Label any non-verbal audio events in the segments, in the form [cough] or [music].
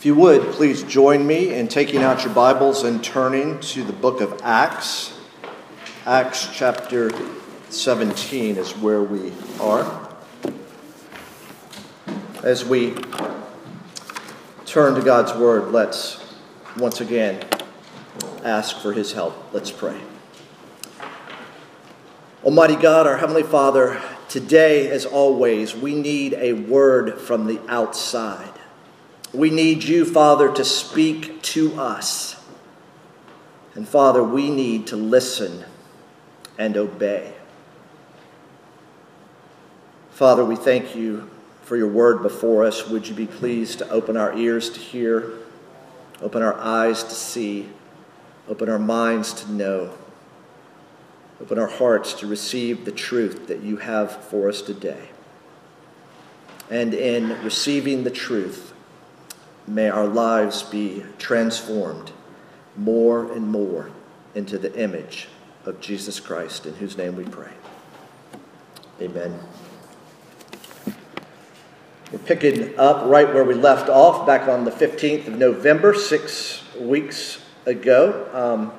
If you would, please join me in taking out your Bibles and turning to the book of Acts. Acts chapter 17 is where we are. As we turn to God's Word, let's once again ask for His help. Let's pray. Almighty God, our Heavenly Father, today, as always, we need a word from the outside. We need you, Father, to speak to us. And Father, we need to listen and obey. Father, we thank you for your word before us. Would you be pleased to open our ears to hear, open our eyes to see, open our minds to know, open our hearts to receive the truth that you have for us today. And in receiving the truth, May our lives be transformed more and more into the image of Jesus Christ, in whose name we pray. Amen. We're picking up right where we left off back on the 15th of November, six weeks ago. Um,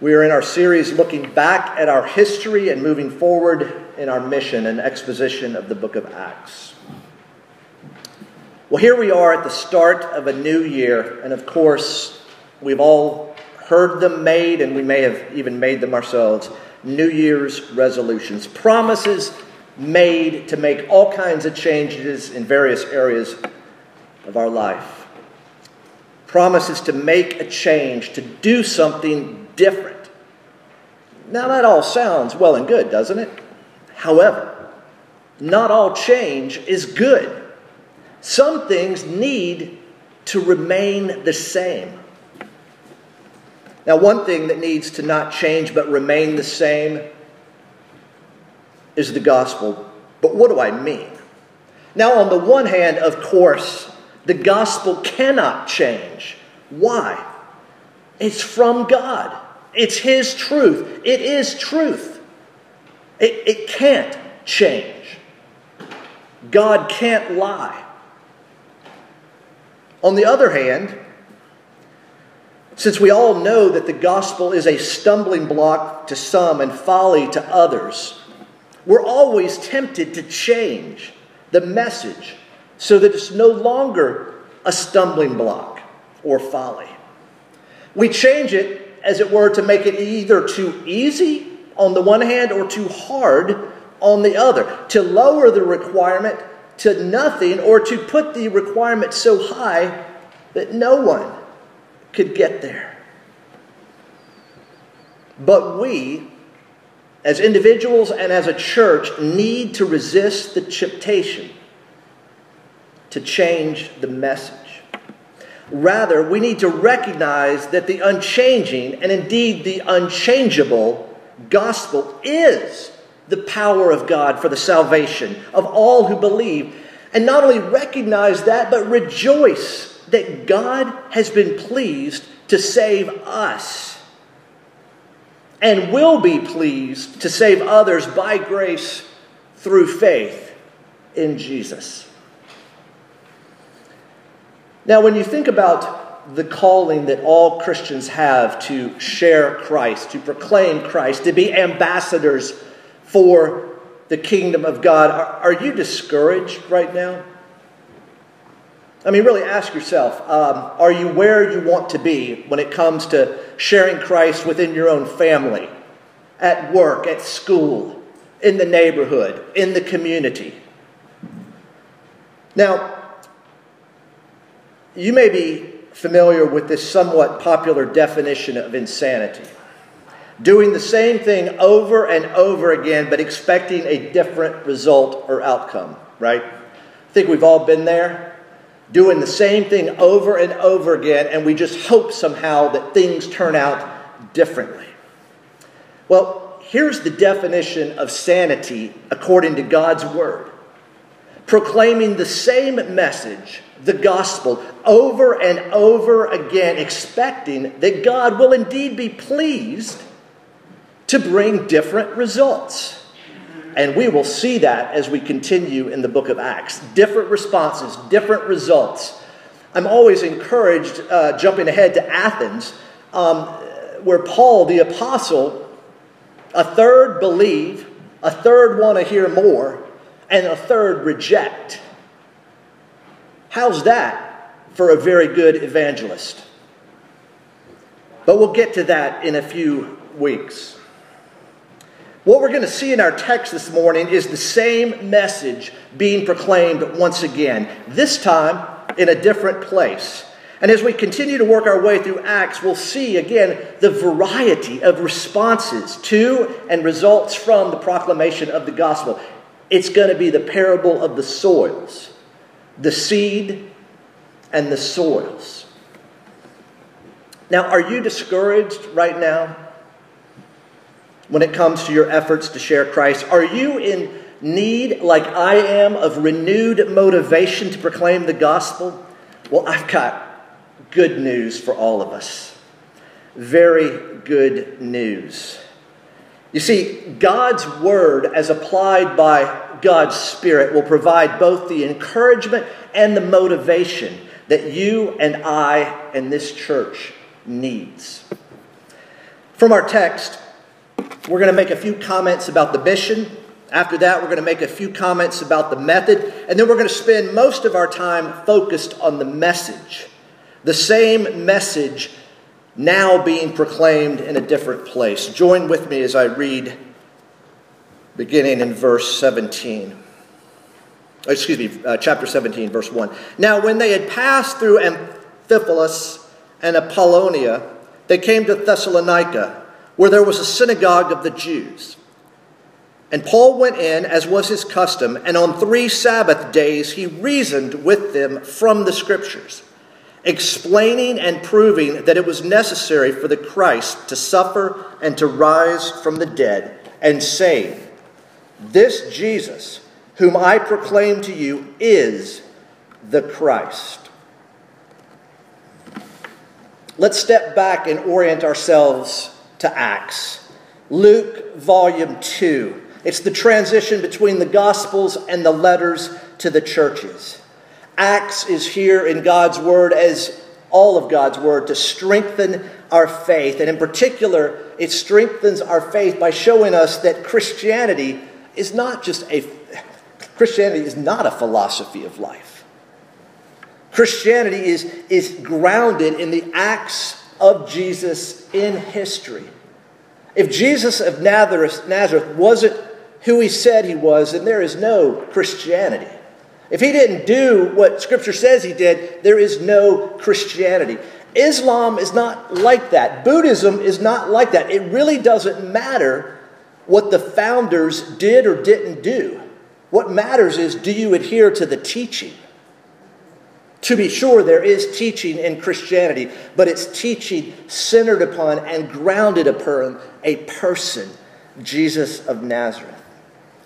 we are in our series looking back at our history and moving forward in our mission and exposition of the book of Acts. Well, here we are at the start of a new year, and of course, we've all heard them made, and we may have even made them ourselves. New Year's resolutions, promises made to make all kinds of changes in various areas of our life. Promises to make a change, to do something different. Now, that all sounds well and good, doesn't it? However, not all change is good. Some things need to remain the same. Now, one thing that needs to not change but remain the same is the gospel. But what do I mean? Now, on the one hand, of course, the gospel cannot change. Why? It's from God, it's His truth. It is truth. It, it can't change. God can't lie. On the other hand, since we all know that the gospel is a stumbling block to some and folly to others, we're always tempted to change the message so that it's no longer a stumbling block or folly. We change it, as it were, to make it either too easy on the one hand or too hard on the other, to lower the requirement to nothing or to put the requirement so high that no one could get there. But we, as individuals and as a church, need to resist the temptation to change the message. Rather, we need to recognize that the unchanging and indeed the unchangeable gospel is the power of God for the salvation of all who believe. And not only recognize that, but rejoice that God has been pleased to save us and will be pleased to save others by grace through faith in Jesus. Now, when you think about the calling that all Christians have to share Christ, to proclaim Christ, to be ambassadors for the kingdom of God. Are, are you discouraged right now? I mean, really ask yourself um, are you where you want to be when it comes to sharing Christ within your own family, at work, at school, in the neighborhood, in the community? Now, you may be familiar with this somewhat popular definition of insanity doing the same thing over and over again, but expecting a different result or outcome, right? I think we've all been there. Doing the same thing over and over again, and we just hope somehow that things turn out differently. Well, here's the definition of sanity according to God's Word proclaiming the same message, the gospel, over and over again, expecting that God will indeed be pleased to bring different results. And we will see that as we continue in the book of Acts. Different responses, different results. I'm always encouraged, uh, jumping ahead to Athens, um, where Paul, the apostle, a third believe, a third want to hear more, and a third reject. How's that for a very good evangelist? But we'll get to that in a few weeks. What we're going to see in our text this morning is the same message being proclaimed once again, this time in a different place. And as we continue to work our way through Acts, we'll see again the variety of responses to and results from the proclamation of the gospel. It's going to be the parable of the soils, the seed and the soils. Now, are you discouraged right now when it comes to your efforts to share Christ? Are you in need, like I am, of renewed motivation to proclaim the gospel? Well, I've got good news for all of us. Very good news. You see, God's word, as applied by God's Spirit, will provide both the encouragement and the motivation that you and I and this church needs. From our text, we're going to make a few comments about the mission. After that, we're going to make a few comments about the method. And then we're going to spend most of our time focused on the message. The same message now being proclaimed in a different place. Join with me as I read beginning in verse 17. Excuse me, uh, chapter 17, verse 1. Now, when they had passed through Amphipolis and Apollonia, they came to Thessalonica, where there was a synagogue of the Jews. And Paul went in, as was his custom, and on three Sabbath days he reasoned with them from the Scriptures explaining and proving that it was necessary for the Christ to suffer and to rise from the dead, and saying, This Jesus, whom I proclaim to you, is the Christ. Let's step back and orient ourselves to Acts. Luke, volume 2. It's the transition between the Gospels and the letters to the churches. Acts is here in God's Word as all of God's Word to strengthen our faith. And in particular, it strengthens our faith by showing us that Christianity is not just a Christianity is not a philosophy of life. Christianity is, is grounded in the acts of Jesus in history. If Jesus of Nazareth, Nazareth wasn't who he said he was, then there is no Christianity. If he didn't do what Scripture says he did, there is no Christianity. Islam is not like that. Buddhism is not like that. It really doesn't matter what the founders did or didn't do. What matters is do you adhere to the teaching? To be sure, there is teaching in Christianity, but it's teaching centered upon and grounded upon a person, Jesus of Nazareth.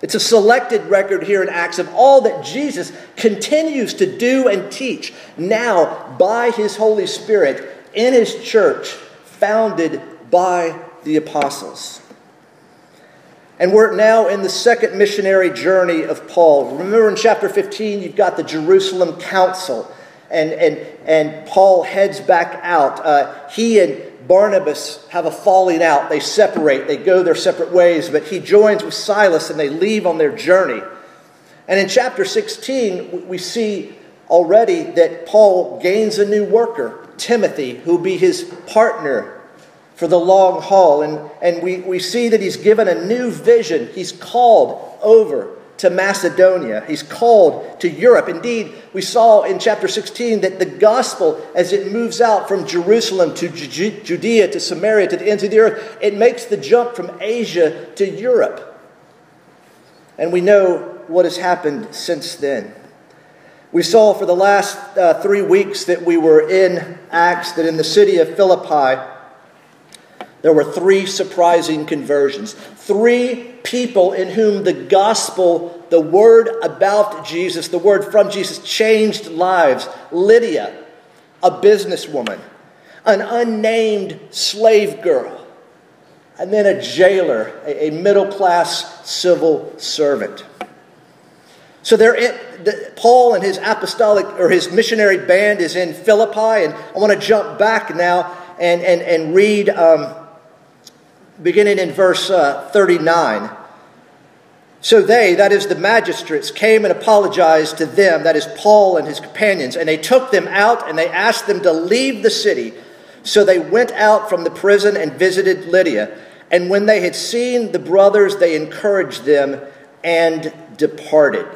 It's a selected record here in Acts of all that Jesus continues to do and teach now by his Holy Spirit in his church, founded by the apostles. And we're now in the second missionary journey of Paul. Remember in chapter 15, you've got the Jerusalem Council, and, and, and Paul heads back out. Uh, he and Barnabas have a falling out. They separate, they go their separate ways, but he joins with Silas and they leave on their journey. And in chapter 16, we see already that Paul gains a new worker, Timothy, who'll be his partner for the long haul. And, and we, we see that he's given a new vision. He's called over to Macedonia. He's called to Europe. Indeed, we saw in chapter 16 that the gospel, as it moves out from Jerusalem to Judea to Samaria to the ends of the earth, it makes the jump from Asia to Europe. And we know what has happened since then. We saw for the last uh, three weeks that we were in Acts that in the city of Philippi, there were three surprising conversions. Three people in whom the gospel, the word about Jesus, the word from Jesus, changed lives. Lydia, a businesswoman, an unnamed slave girl, and then a jailer, a, middle class civil servant. So they're in, the, Paul and his apostolic or his missionary band is in Philippi, and I want to jump back now and, and, and read um, beginning in verse uh, 39. So they, that is the magistrates, came and apologized to them, that is Paul and his companions, and they took them out and they asked them to leave the city. So they went out from the prison and visited Lydia. And when they had seen the brothers, they encouraged them and departed.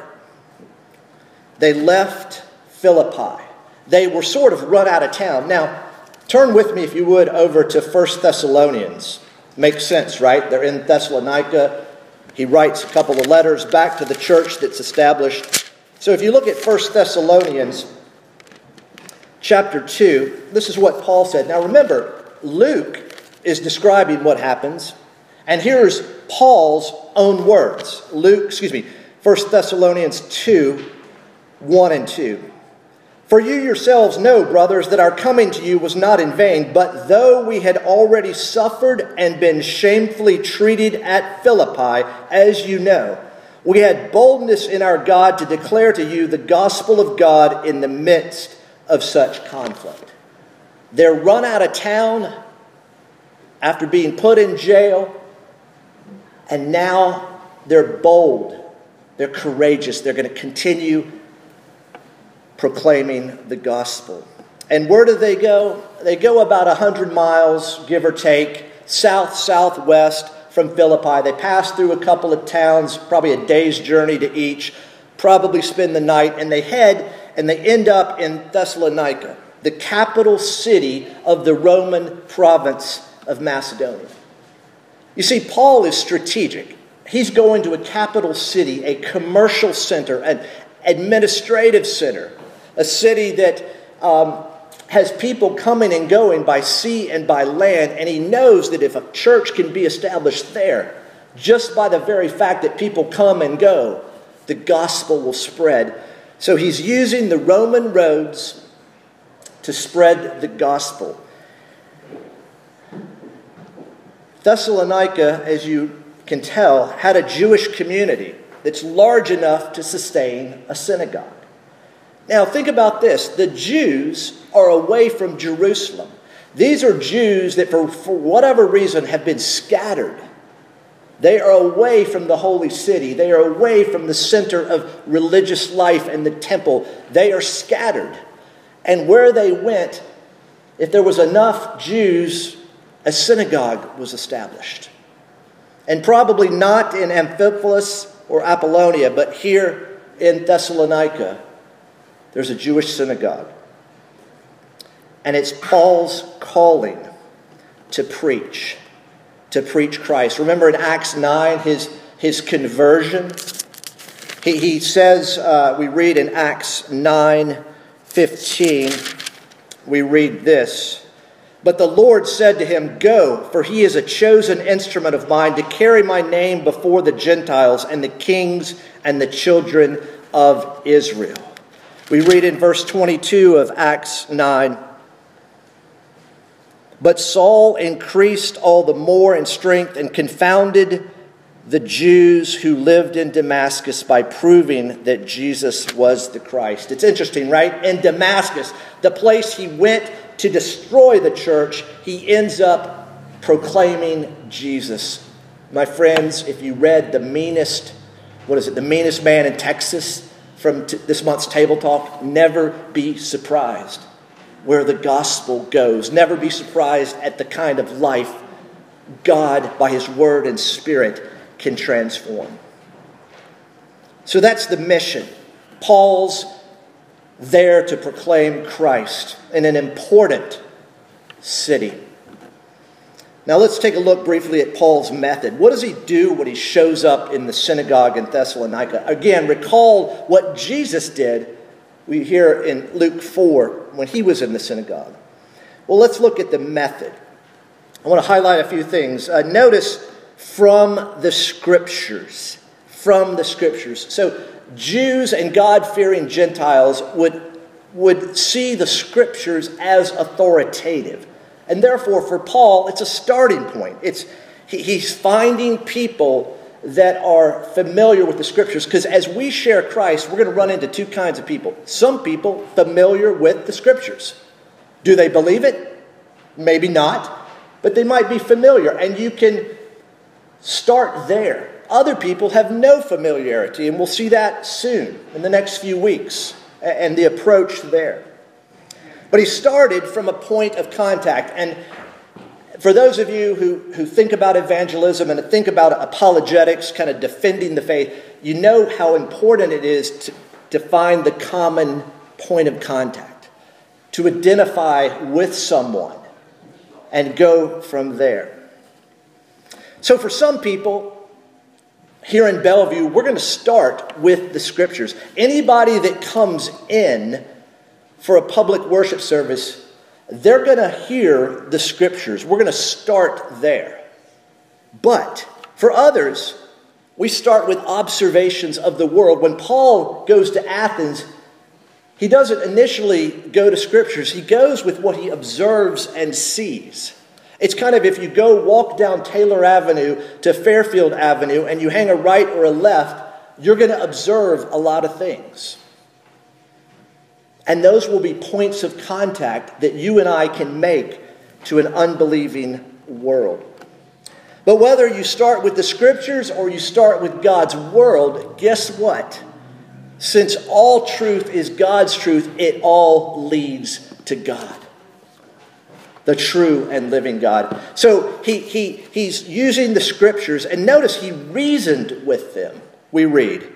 They left Philippi. They were sort of run out of town. Now, turn with me, if you would, over to 1 Thessalonians. Makes sense, right? They're in Thessalonica. He writes a couple of letters back to the church that's established. So if you look at 1 Thessalonians chapter 2, this is what Paul said. Now remember, Luke is describing what happens, and here's Paul's own words. Luke, excuse me, 1 Thessalonians 2, 1 and 2. For you yourselves know, brothers, that our coming to you was not in vain, but though we had already suffered and been shamefully treated at Philippi, as you know, we had boldness in our God to declare to you the gospel of God in the midst of such conflict. They're run out of town after being put in jail, and now they're bold, they're courageous, they're going to continue proclaiming the gospel. And where do they go? They go about 100 miles, give or take, south southwest from Philippi. They pass through a couple of towns, probably a day's journey to each, probably spend the night, and they head and they end up in Thessalonica, the capital city of the Roman province of Macedonia. You see, Paul is strategic. He's going to a capital city, a commercial center, an administrative center, a city that um, has people coming and going by sea and by land, and he knows that if a church can be established there, just by the very fact that people come and go, the gospel will spread. So he's using the Roman roads to spread the gospel. Thessalonica, as you can tell, had a Jewish community that's large enough to sustain a synagogue. Now, think about this the Jews are away from Jerusalem. These are Jews that, for, for whatever reason, have been scattered. They are away from the holy city. They are away from the center of religious life and the temple. They are scattered. And where they went, if there was enough Jews, a synagogue was established. And probably not in Amphipolis or Apollonia, but here in Thessalonica, there's a Jewish synagogue. And it's Paul's calling to preach, to preach Christ. Remember in Acts 9, his, his conversion? He, he says, uh, we read in Acts 9 15, we read this. But the Lord said to him, Go, for he is a chosen instrument of mine to carry my name before the Gentiles and the kings and the children of Israel. We read in verse 22 of Acts 9 But Saul increased all the more in strength and confounded the Jews who lived in Damascus by proving that Jesus was the Christ. It's interesting, right? In Damascus, the place he went to destroy the church, he ends up proclaiming Jesus. My friends, if you read the meanest, what is it, the meanest man in Texas, from t- this month's Table Talk never be surprised where the gospel goes. Never be surprised at the kind of life God, by His Word and Spirit, can transform. So that's the mission. Paul's there to proclaim Christ in an important city. Now let's take a look briefly at Paul's method. What does he do when he shows up in the synagogue in Thessalonica? Again, recall what Jesus did. We hear in Luke 4 when he was in the synagogue. Well, let's look at the method. I want to highlight a few things. Uh, notice from the scriptures. From the scriptures. So, Jews and God fearing Gentiles would, would see the scriptures as authoritative. And therefore, for Paul, it's a starting point. It's, he, he's finding people that are familiar with the scriptures because as we share Christ, we're going to run into two kinds of people. Some people familiar with the scriptures. Do they believe it? Maybe not, but they might be familiar, and you can start there. Other people have no familiarity, and we'll see that soon in the next few weeks and the approach there. But he started from a point of contact, and for those of you who, who think about evangelism and think about apologetics, kind of defending the faith, you know how important it is to, to find the common point of contact, to identify with someone and go from there. So, for some people here in Bellevue, we're going to start with the scriptures. Anybody that comes in for a public worship service they're going to hear the scriptures. We're going to start there. But for others, we start with observations of the world. When Paul goes to Athens, he doesn't initially go to scriptures, he goes with what he observes and sees. It's kind of if you go walk down Taylor Avenue to Fairfield Avenue and you hang a right or a left, you're going to observe a lot of things. And those will be points of contact that you and I can make to an unbelieving world. But whether you start with the scriptures or you start with God's world, guess what? Since all truth is God's truth, it all leads to God, the true and living God. So he, he, he's using the scriptures, and notice he reasoned with them, we read.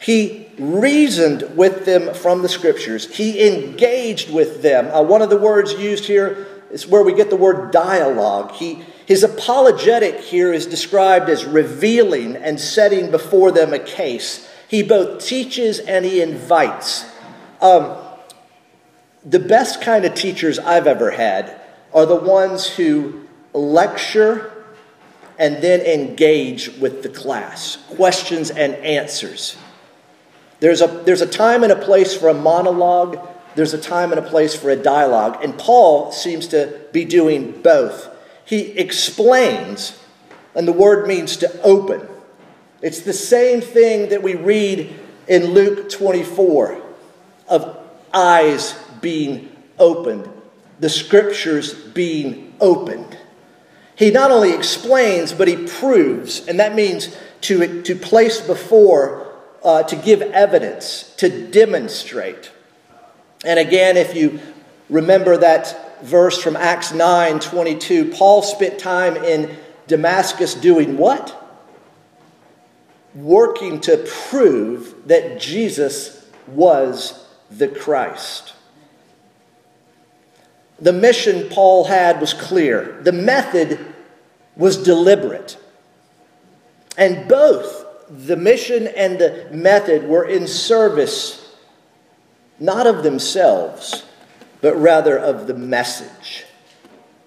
He reasoned with them from the scriptures. He engaged with them. Uh, one of the words used here is where we get the word dialogue. He, his apologetic here is described as revealing and setting before them a case. He both teaches and he invites. Um, the best kind of teachers I've ever had are the ones who lecture and then engage with the class, questions and answers. There's a, there's a time and a place for a monologue, there's a time and a place for a dialogue. And Paul seems to be doing both. He explains, and the word means to open. It's the same thing that we read in Luke 24 of eyes being opened, the scriptures being opened. He not only explains, but he proves, and that means to, to place before uh, to give evidence, to demonstrate. And again, if you remember that verse from Acts 9 22, Paul spent time in Damascus doing what? Working to prove that Jesus was the Christ. The mission Paul had was clear, the method was deliberate. And both the mission and the method were in service not of themselves, but rather of the message.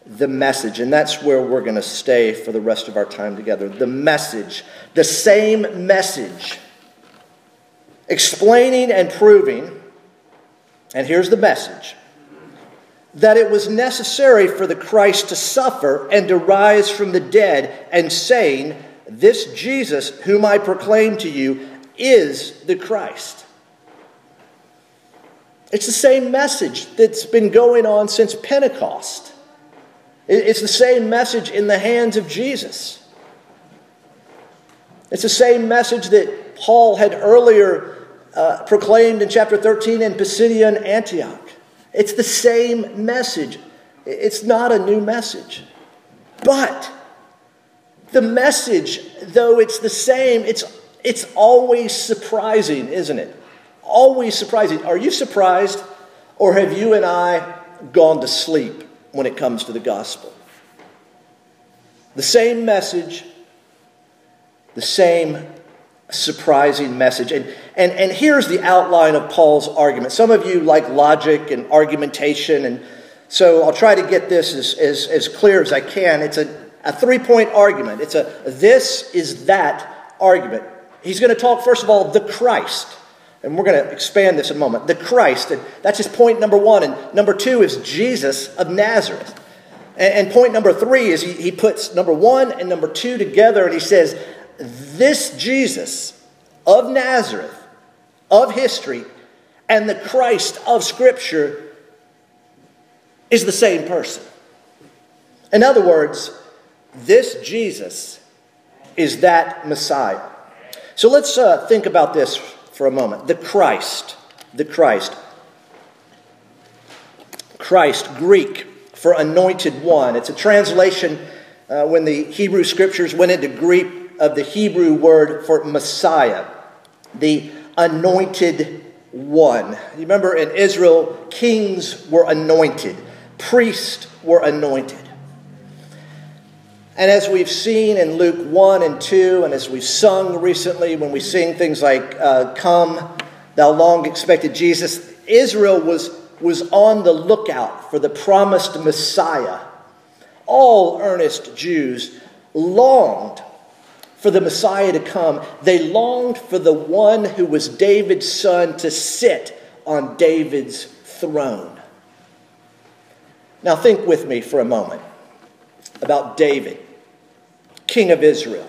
The message. And that's where we're going to stay for the rest of our time together. The message. The same message. Explaining and proving, and here's the message that it was necessary for the Christ to suffer and to rise from the dead, and saying, this Jesus, whom I proclaim to you, is the Christ. It's the same message that's been going on since Pentecost. It's the same message in the hands of Jesus. It's the same message that Paul had earlier uh, proclaimed in chapter 13 in Pisidian Antioch. It's the same message. It's not a new message. But the message, though it's the same, it's, it's always surprising, isn't it? Always surprising. Are you surprised, or have you and I gone to sleep when it comes to the gospel? The same message, the same surprising message. And, and, and here's the outline of Paul's argument. Some of you like logic and argumentation, and so I'll try to get this as, as, as clear as I can. It's a a three point argument. It's a this is that argument. He's going to talk, first of all, the Christ. And we're going to expand this in a moment. The Christ. And that's his point number one. And number two is Jesus of Nazareth. And, and point number three is he, he puts number one and number two together and he says, This Jesus of Nazareth, of history, and the Christ of Scripture is the same person. In other words, this Jesus is that Messiah. So let's uh, think about this for a moment. The Christ, the Christ. Christ, Greek for anointed one. It's a translation uh, when the Hebrew scriptures went into Greek of the Hebrew word for Messiah, the anointed one. You remember in Israel, kings were anointed, priests were anointed. And as we've seen in Luke 1 and 2, and as we've sung recently when we sing things like, uh, Come, thou long expected Jesus, Israel was, was on the lookout for the promised Messiah. All earnest Jews longed for the Messiah to come. They longed for the one who was David's son to sit on David's throne. Now, think with me for a moment about David, king of Israel.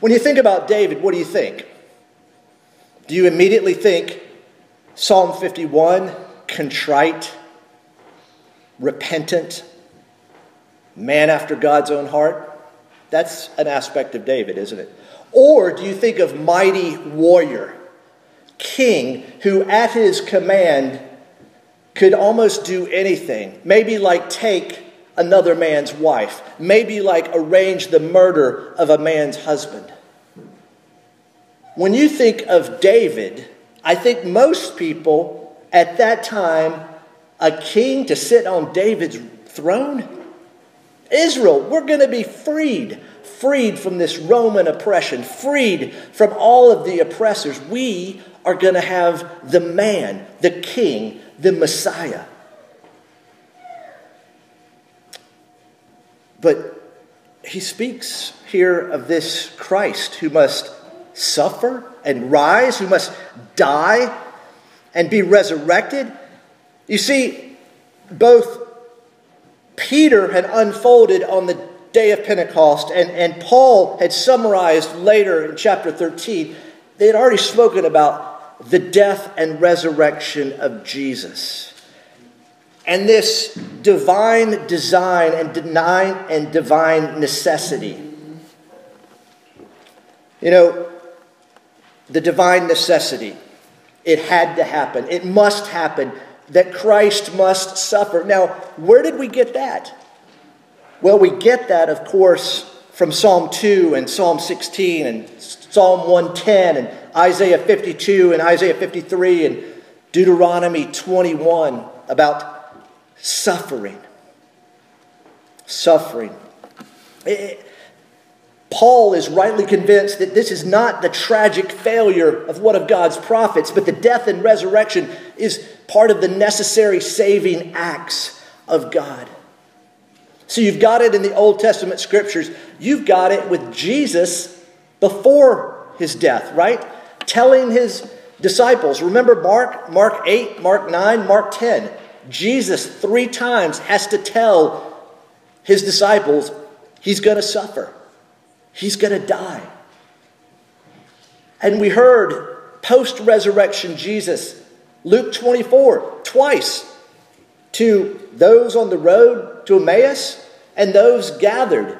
When you think about David, what do you think? Do you immediately think Psalm 51, contrite, repentant, man after God's own heart? That's an aspect of David, isn't it? Or do you think of mighty warrior, king, who at his command could almost do anything? Maybe like take another man's wife, maybe like arrange the murder of a man's husband. When you think of David, I think most people at that time, a king to sit on David's throne? Israel, we're going to be freed, freed from this Roman oppression, freed from all of the oppressors. We are going to have the man, the king, the Messiah. But he speaks here of this Christ who must suffer and rise, who must die and be resurrected. You see, both Peter had unfolded on the day of Pentecost, and, and Paul had summarized later in chapter 13. They had already spoken about the death and resurrection of Jesus. And this divine design and divine and divine necessity. You know, the divine necessity. It had to happen. It must happen that Christ must suffer. Now, where did we get that? Well, we get that, of course, from Psalm 2 and Psalm 16 and Psalm 110 and Isaiah 52 and Isaiah 53 and Deuteronomy 21 about suffering. Suffering. It, Paul is rightly convinced that this is not the tragic failure of one of God's prophets, but the death and resurrection is part of the necessary saving acts of God. So you've got it in the Old Testament scriptures. You've got it with Jesus before his death, right? Telling his disciples. Remember Mark, Mark 8, Mark 9, Mark 10. Jesus three times has to tell his disciples he's going to suffer, he's going to die. And we heard post resurrection Jesus, Luke 24, twice to those on the road to Emmaus and those gathered.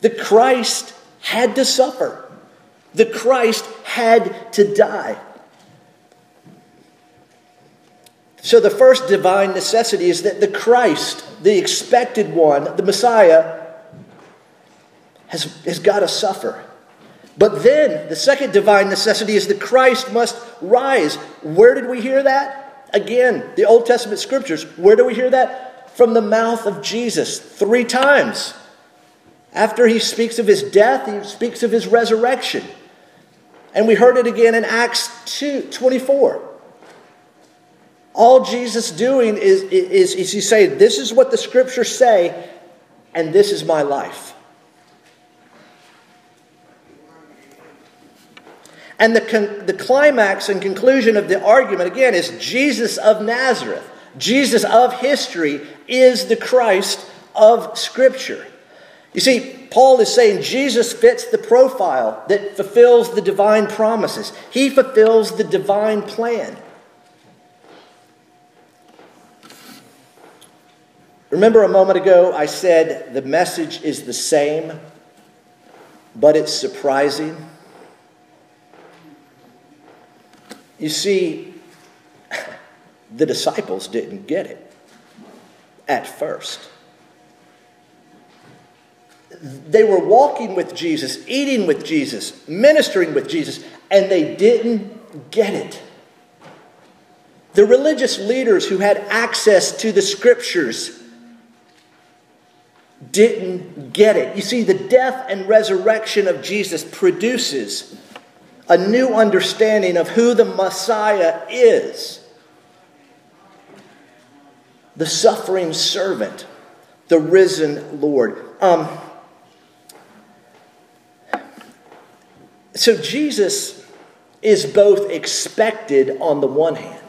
The Christ had to suffer. The Christ had to die. So, the first divine necessity is that the Christ, the expected one, the Messiah, has, has got to suffer. But then, the second divine necessity is that Christ must rise. Where did we hear that? Again, the Old Testament scriptures. Where do we hear that? From the mouth of Jesus, three times. After he speaks of his death, he speaks of his resurrection. And we heard it again in Acts 2, 24. All Jesus doing is, is, is he saying, This is what the scriptures say, and this is my life. And the, con- the climax and conclusion of the argument, again, is Jesus of Nazareth. Jesus of history is the Christ of Scripture. You see, Paul is saying Jesus fits the profile that fulfills the divine promises, he fulfills the divine plan. Remember a moment ago, I said the message is the same, but it's surprising? You see, [laughs] the disciples didn't get it at first. They were walking with Jesus, eating with Jesus, ministering with Jesus, and they didn't get it. The religious leaders who had access to the scriptures didn't get it. You see, the death and resurrection of Jesus produces a new understanding of who the Messiah is the suffering servant, the risen Lord. Um, so Jesus is both expected on the one hand,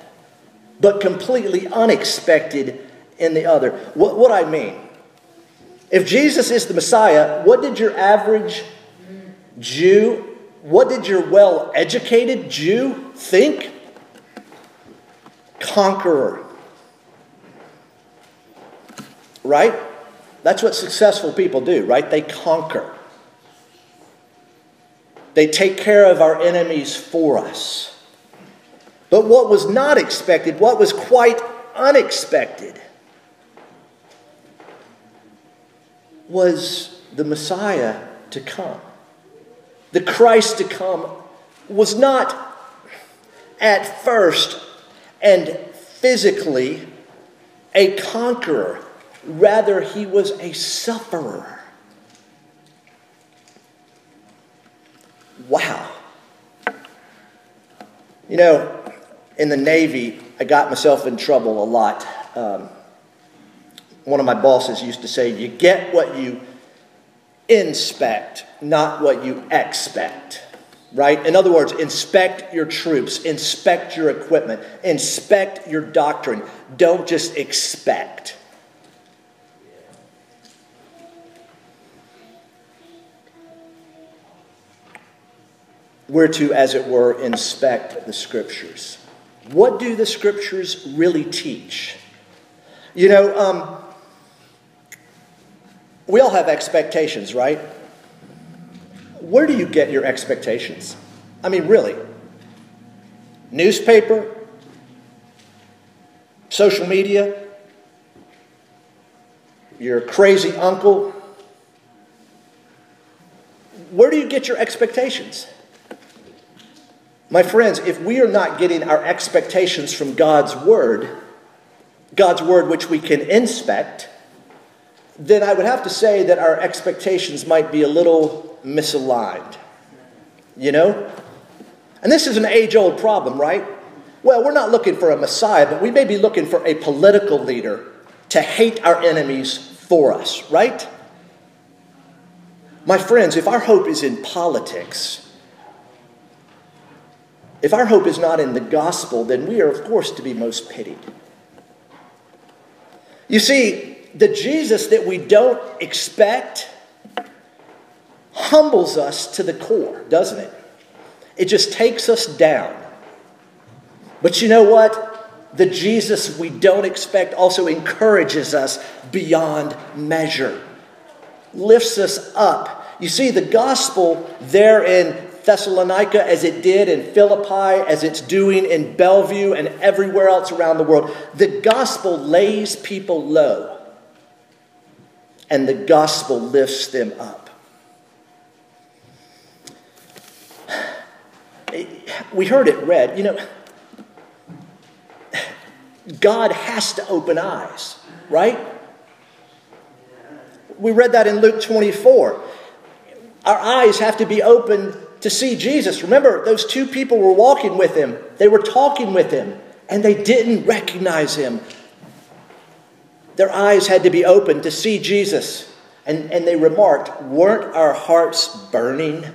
but completely unexpected in the other. What, what I mean, if Jesus is the Messiah, what did your average Jew, what did your well educated Jew think? Conqueror. Right? That's what successful people do, right? They conquer. They take care of our enemies for us. But what was not expected, what was quite unexpected, was the Messiah to come. The Christ to come was not at first and physically a conqueror, rather, he was a sufferer. Wow. You know, in the Navy, I got myself in trouble a lot. Um, one of my bosses used to say, You get what you inspect, not what you expect. Right? In other words, inspect your troops, inspect your equipment, inspect your doctrine. Don't just expect. We're to, as it were, inspect the scriptures. What do the scriptures really teach? You know, um, we all have expectations, right? Where do you get your expectations? I mean, really? Newspaper? Social media? Your crazy uncle? Where do you get your expectations? My friends, if we are not getting our expectations from God's Word, God's Word which we can inspect, then I would have to say that our expectations might be a little misaligned. You know? And this is an age old problem, right? Well, we're not looking for a Messiah, but we may be looking for a political leader to hate our enemies for us, right? My friends, if our hope is in politics, if our hope is not in the gospel, then we are, of course, to be most pitied. You see, the Jesus that we don't expect humbles us to the core, doesn't it? It just takes us down. But you know what? The Jesus we don't expect also encourages us beyond measure, lifts us up. You see, the gospel there in Thessalonica as it did in Philippi, as it's doing in Bellevue and everywhere else around the world, the gospel lays people low and the gospel lifts them up. We heard it read, you know, God has to open eyes, right? We read that in Luke 24. Our eyes have to be open to see Jesus. Remember, those two people were walking with him, they were talking with him, and they didn't recognize him. Their eyes had to be opened to see Jesus. And, and they remarked, Weren't our hearts burning?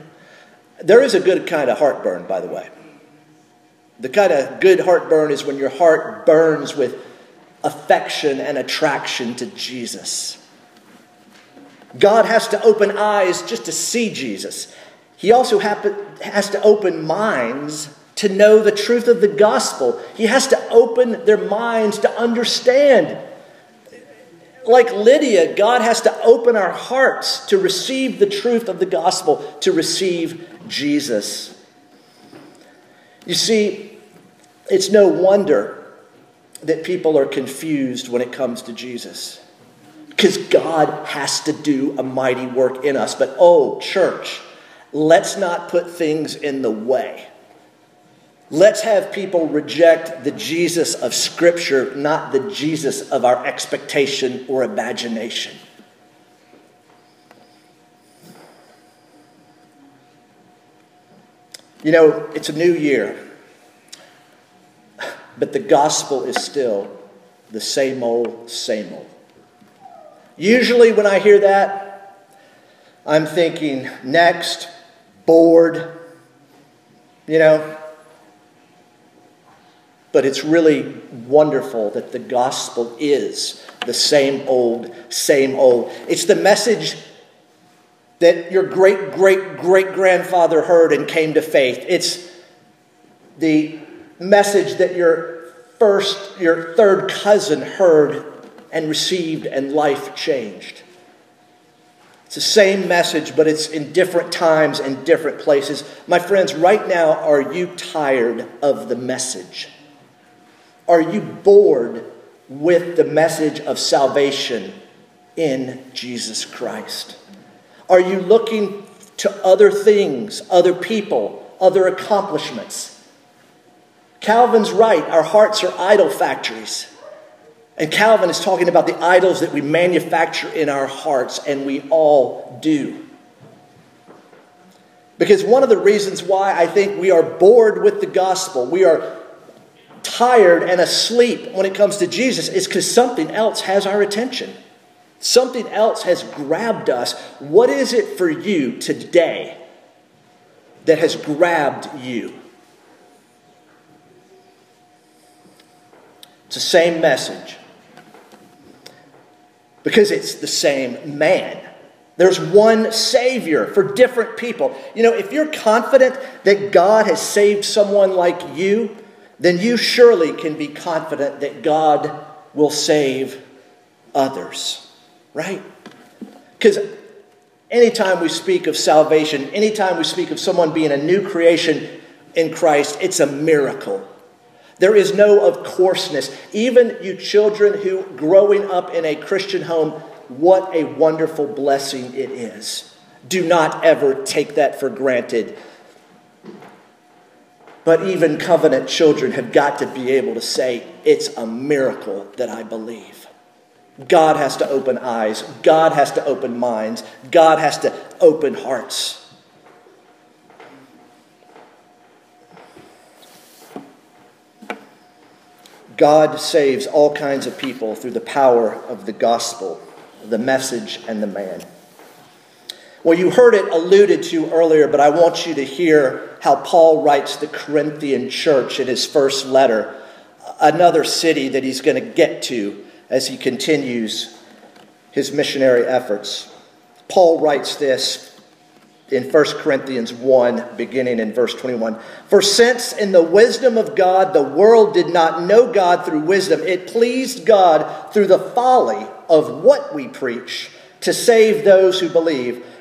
There is a good kind of heartburn, by the way. The kind of good heartburn is when your heart burns with affection and attraction to Jesus. God has to open eyes just to see Jesus. He also has to open minds to know the truth of the gospel. He has to open their minds to understand. Like Lydia, God has to open our hearts to receive the truth of the gospel, to receive Jesus. You see, it's no wonder that people are confused when it comes to Jesus. Because God has to do a mighty work in us. But oh, church, let's not put things in the way. Let's have people reject the Jesus of Scripture, not the Jesus of our expectation or imagination. You know, it's a new year, but the gospel is still the same old, same old. Usually, when I hear that, I'm thinking next, bored, you know, but it's really wonderful that the gospel is the same old, same old. It's the message that your great, great, great grandfather heard and came to faith. It's the message that your first, your third cousin heard and received and life changed. It's the same message, but it's in different times and different places. My friends, right now, are you tired of the message? Are you bored with the message of salvation in Jesus Christ? Are you looking to other things, other people, other accomplishments? Calvin's right, our hearts are idol factories. And Calvin is talking about the idols that we manufacture in our hearts, and we all do. Because one of the reasons why I think we are bored with the gospel, we are tired and asleep when it comes to Jesus is because something else has our attention. Something else has grabbed us. What is it for you today that has grabbed you? It's the same message because it's the same man. There's one Savior for different people. You know, if you're confident that God has saved someone like you, then you surely can be confident that God will save others, right? Because anytime we speak of salvation, anytime we speak of someone being a new creation in Christ, it's a miracle. There is no of courseness. Even you children who growing up in a Christian home, what a wonderful blessing it is. Do not ever take that for granted but even covenant children have got to be able to say, It's a miracle that I believe. God has to open eyes, God has to open minds, God has to open hearts. God saves all kinds of people through the power of the gospel, the message, and the man. Well, you heard it alluded to earlier, but I want you to hear how Paul writes the Corinthian church in his first letter, another city that he's going to get to as he continues his missionary efforts. Paul writes this in 1 Corinthians 1, beginning in verse 21. For since in the wisdom of God the world did not know God through wisdom, it pleased God through the folly of what we preach to save those who believe.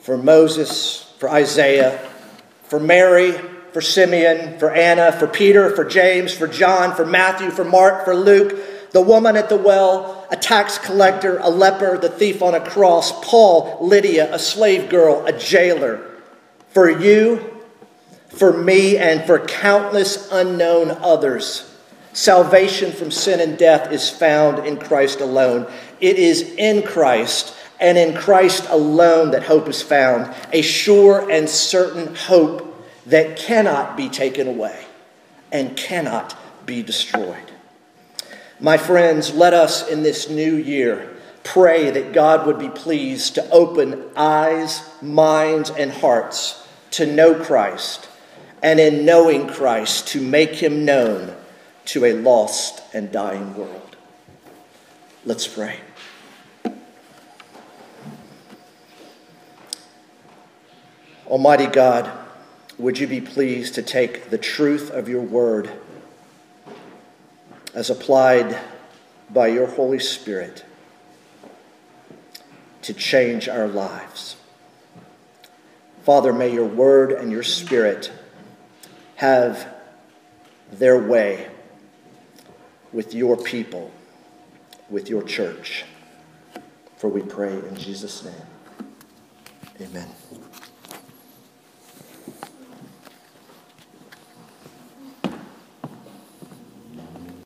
for Moses, for Isaiah, for Mary, for Simeon, for Anna, for Peter, for James, for John, for Matthew, for Mark, for Luke, the woman at the well, a tax collector, a leper, the thief on a cross, Paul, Lydia, a slave girl, a jailer. For you, for me, and for countless unknown others. Salvation from sin and death is found in Christ alone. It is in Christ and in Christ alone that hope is found, a sure and certain hope that cannot be taken away and cannot be destroyed. My friends, let us in this new year pray that God would be pleased to open eyes, minds, and hearts to know Christ, and in knowing Christ, to make him known to a lost and dying world. Let's pray. Almighty God, would you be pleased to take the truth of your word as applied by your Holy Spirit to change our lives? Father, may your word and your spirit have their way with your people, with your church. For we pray in Jesus' name. Amen.